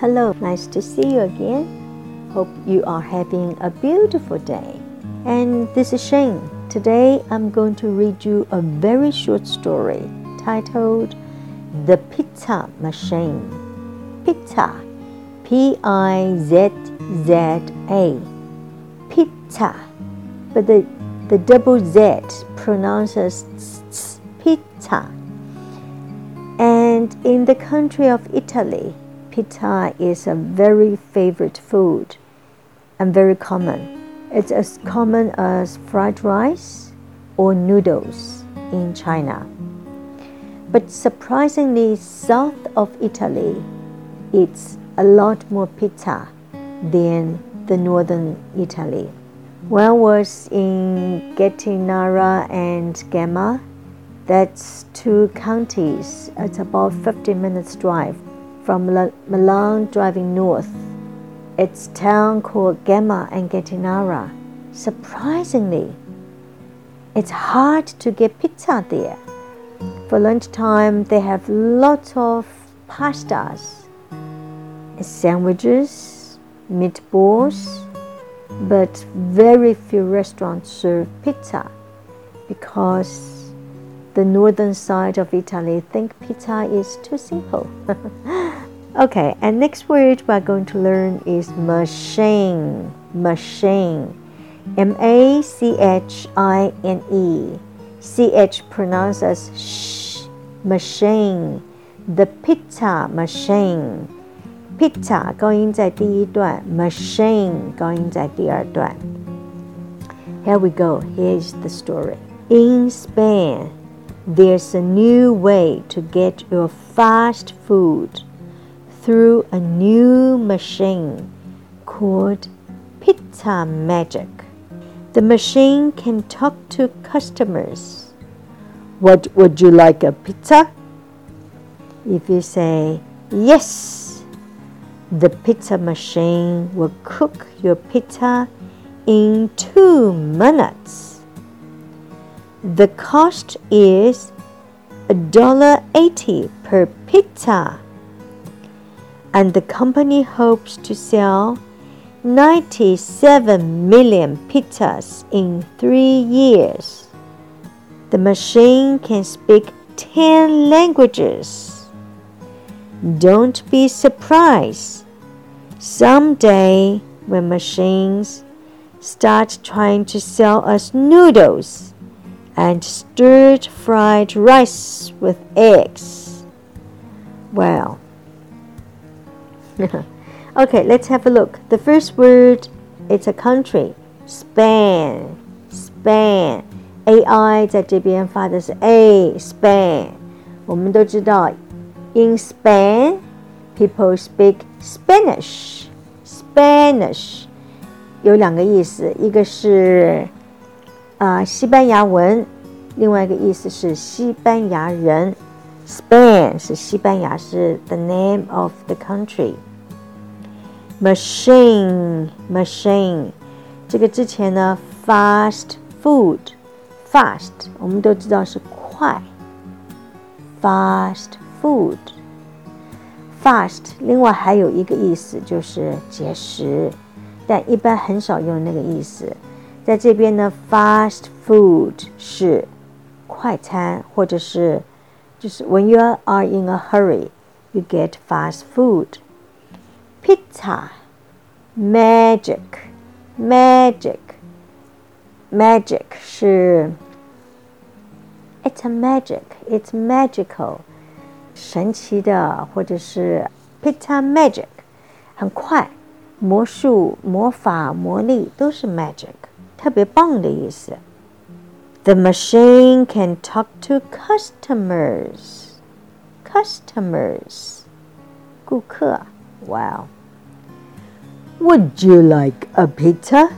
Hello, nice to see you again. Hope you are having a beautiful day. And this is Shane. Today I'm going to read you a very short story titled The Pizza Machine. Pizza, P I Z Z A. Pizza. But the, the double Z pronounces pizza. And in the country of Italy, pita is a very favorite food and very common. It's as common as fried rice or noodles in China. But surprisingly, south of Italy, it's a lot more pizza than the northern Italy. When I was in Gattinara and Ghemme, that's two counties. It's about 15 minutes drive from Milan driving north. It's town called Ghemme and Gattinara. Surprisingly, it's hard to get pizza there. For lunchtime, they have lots of pastas, sandwiches, meatballs, but very few restaurants serve pizza because the northern side of Italy think pizza is too simple. okay, and next word we're going to learn is machine. Machine. M A C H I N E. C H pronounced as sh. Machine. The pizza machine. Pizza 高音在第一段，machine 高音在第二段。Here we go. Here's the story. In Spain, there's a new way to get your fast food through a new machine called Pizza Magic. The machine can talk to customers. What would you like a pizza? If you say yes, the pizza machine will cook your pizza in two minutes. The cost is $1.80 per pizza. And the company hopes to sell 97 million pizzas in three years. The machine can speak 10 languages. Don't be surprised. Someday, when machines start trying to sell us noodles, and stir fried rice with eggs. Well, okay, let's have a look. The first word it's a country, Spain. Spain. A I 在这边发的是 A Spain。我们都知道，in Spain people speak Spanish. Spanish 有两个意思，一个是啊，西班牙文，另外一个意思是西班牙人。Spain 是西班牙，是 the name of the country。 Machine machine，这个之前呢，fast food，fast 我们都知道是快，fast food，fast 另外还有一个意思就是节食，但一般很少用那个意思。在这边呢，fast food 是快餐，或者是就是 when you are in a hurry, you get fast food. Pizza, magic, magic, magic 是 it's a magic, it's magical，神奇的，或者是 pizza magic，很快，魔术、魔法、魔力都是 magic。特别棒的意思。The machine can talk to customers. Customers，顾客。Wow. Would you like a pizza?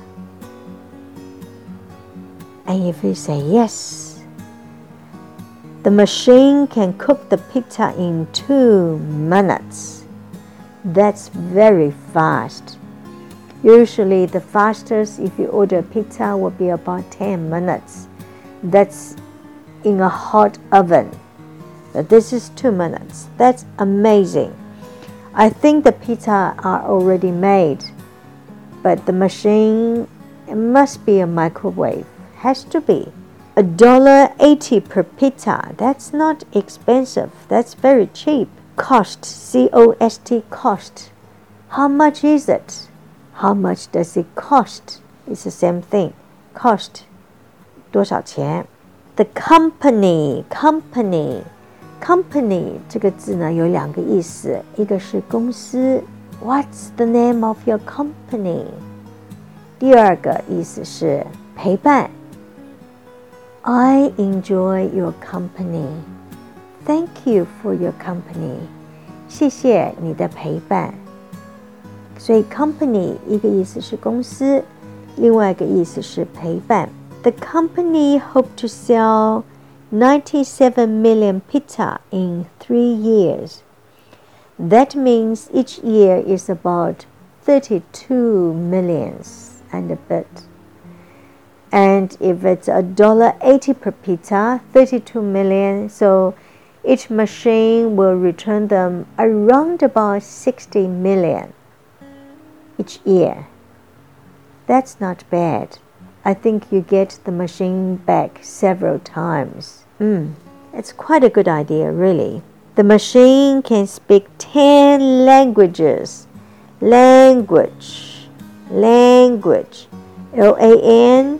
And if you say yes, the machine can cook the pizza in two minutes. That's very fast. Usually, the fastest if you order pizza will be about 10 minutes. That's in a hot oven. But this is two minutes. That's amazing. I think the pizza are already made, but the machine must be a microwave. Has to be. A dollar eighty per pizza. That's not expensive. That's very cheap. Cost. C O S T. Cost. How much is it? How much does it cost? It's the same thing. Cost. 多少钱？The company. Company. Company 这个字呢有两个意思，一个是公司，What's the name of your company？第二个意思是陪伴，I enjoy your company. Thank you for your company. 谢谢你的陪伴。所以 company 一个意思是公司，另外一个意思是陪伴。The company hope to sell 97 million pizza in three years. That means each year is about 32 millions and a bit. And if it's a dollar 80 per pizza, 32 million, so each machine will return them around about 60 million each year. That's not bad. I think you get the machine back several times. Mm, it's quite a good idea, really. The machine can speak 10 languages. Language, language, L A N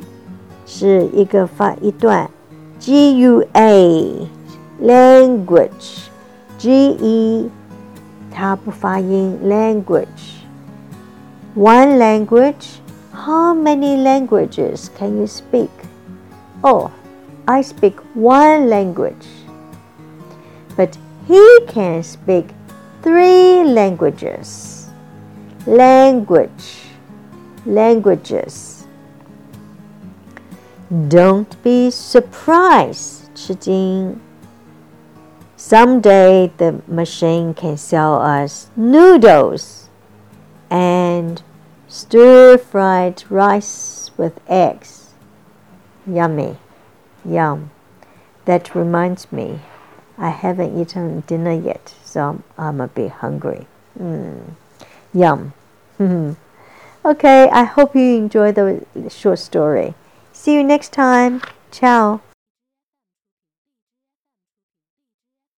是一个发一段，G U A language, G E 它不发音，language one language how many languages can you speak? Oh, I speak one language. But he can speak three languages. Language, languages. Don't be surprised, 吃惊. Someday the machine can sell us noodles and stir fried rice with eggs. Yummy. Yum. That reminds me, I haven't eaten dinner yet, so I'm a bit hungry. Mm. Yum. okay, I hope you enjoyed the short story. See you next time. Ciao.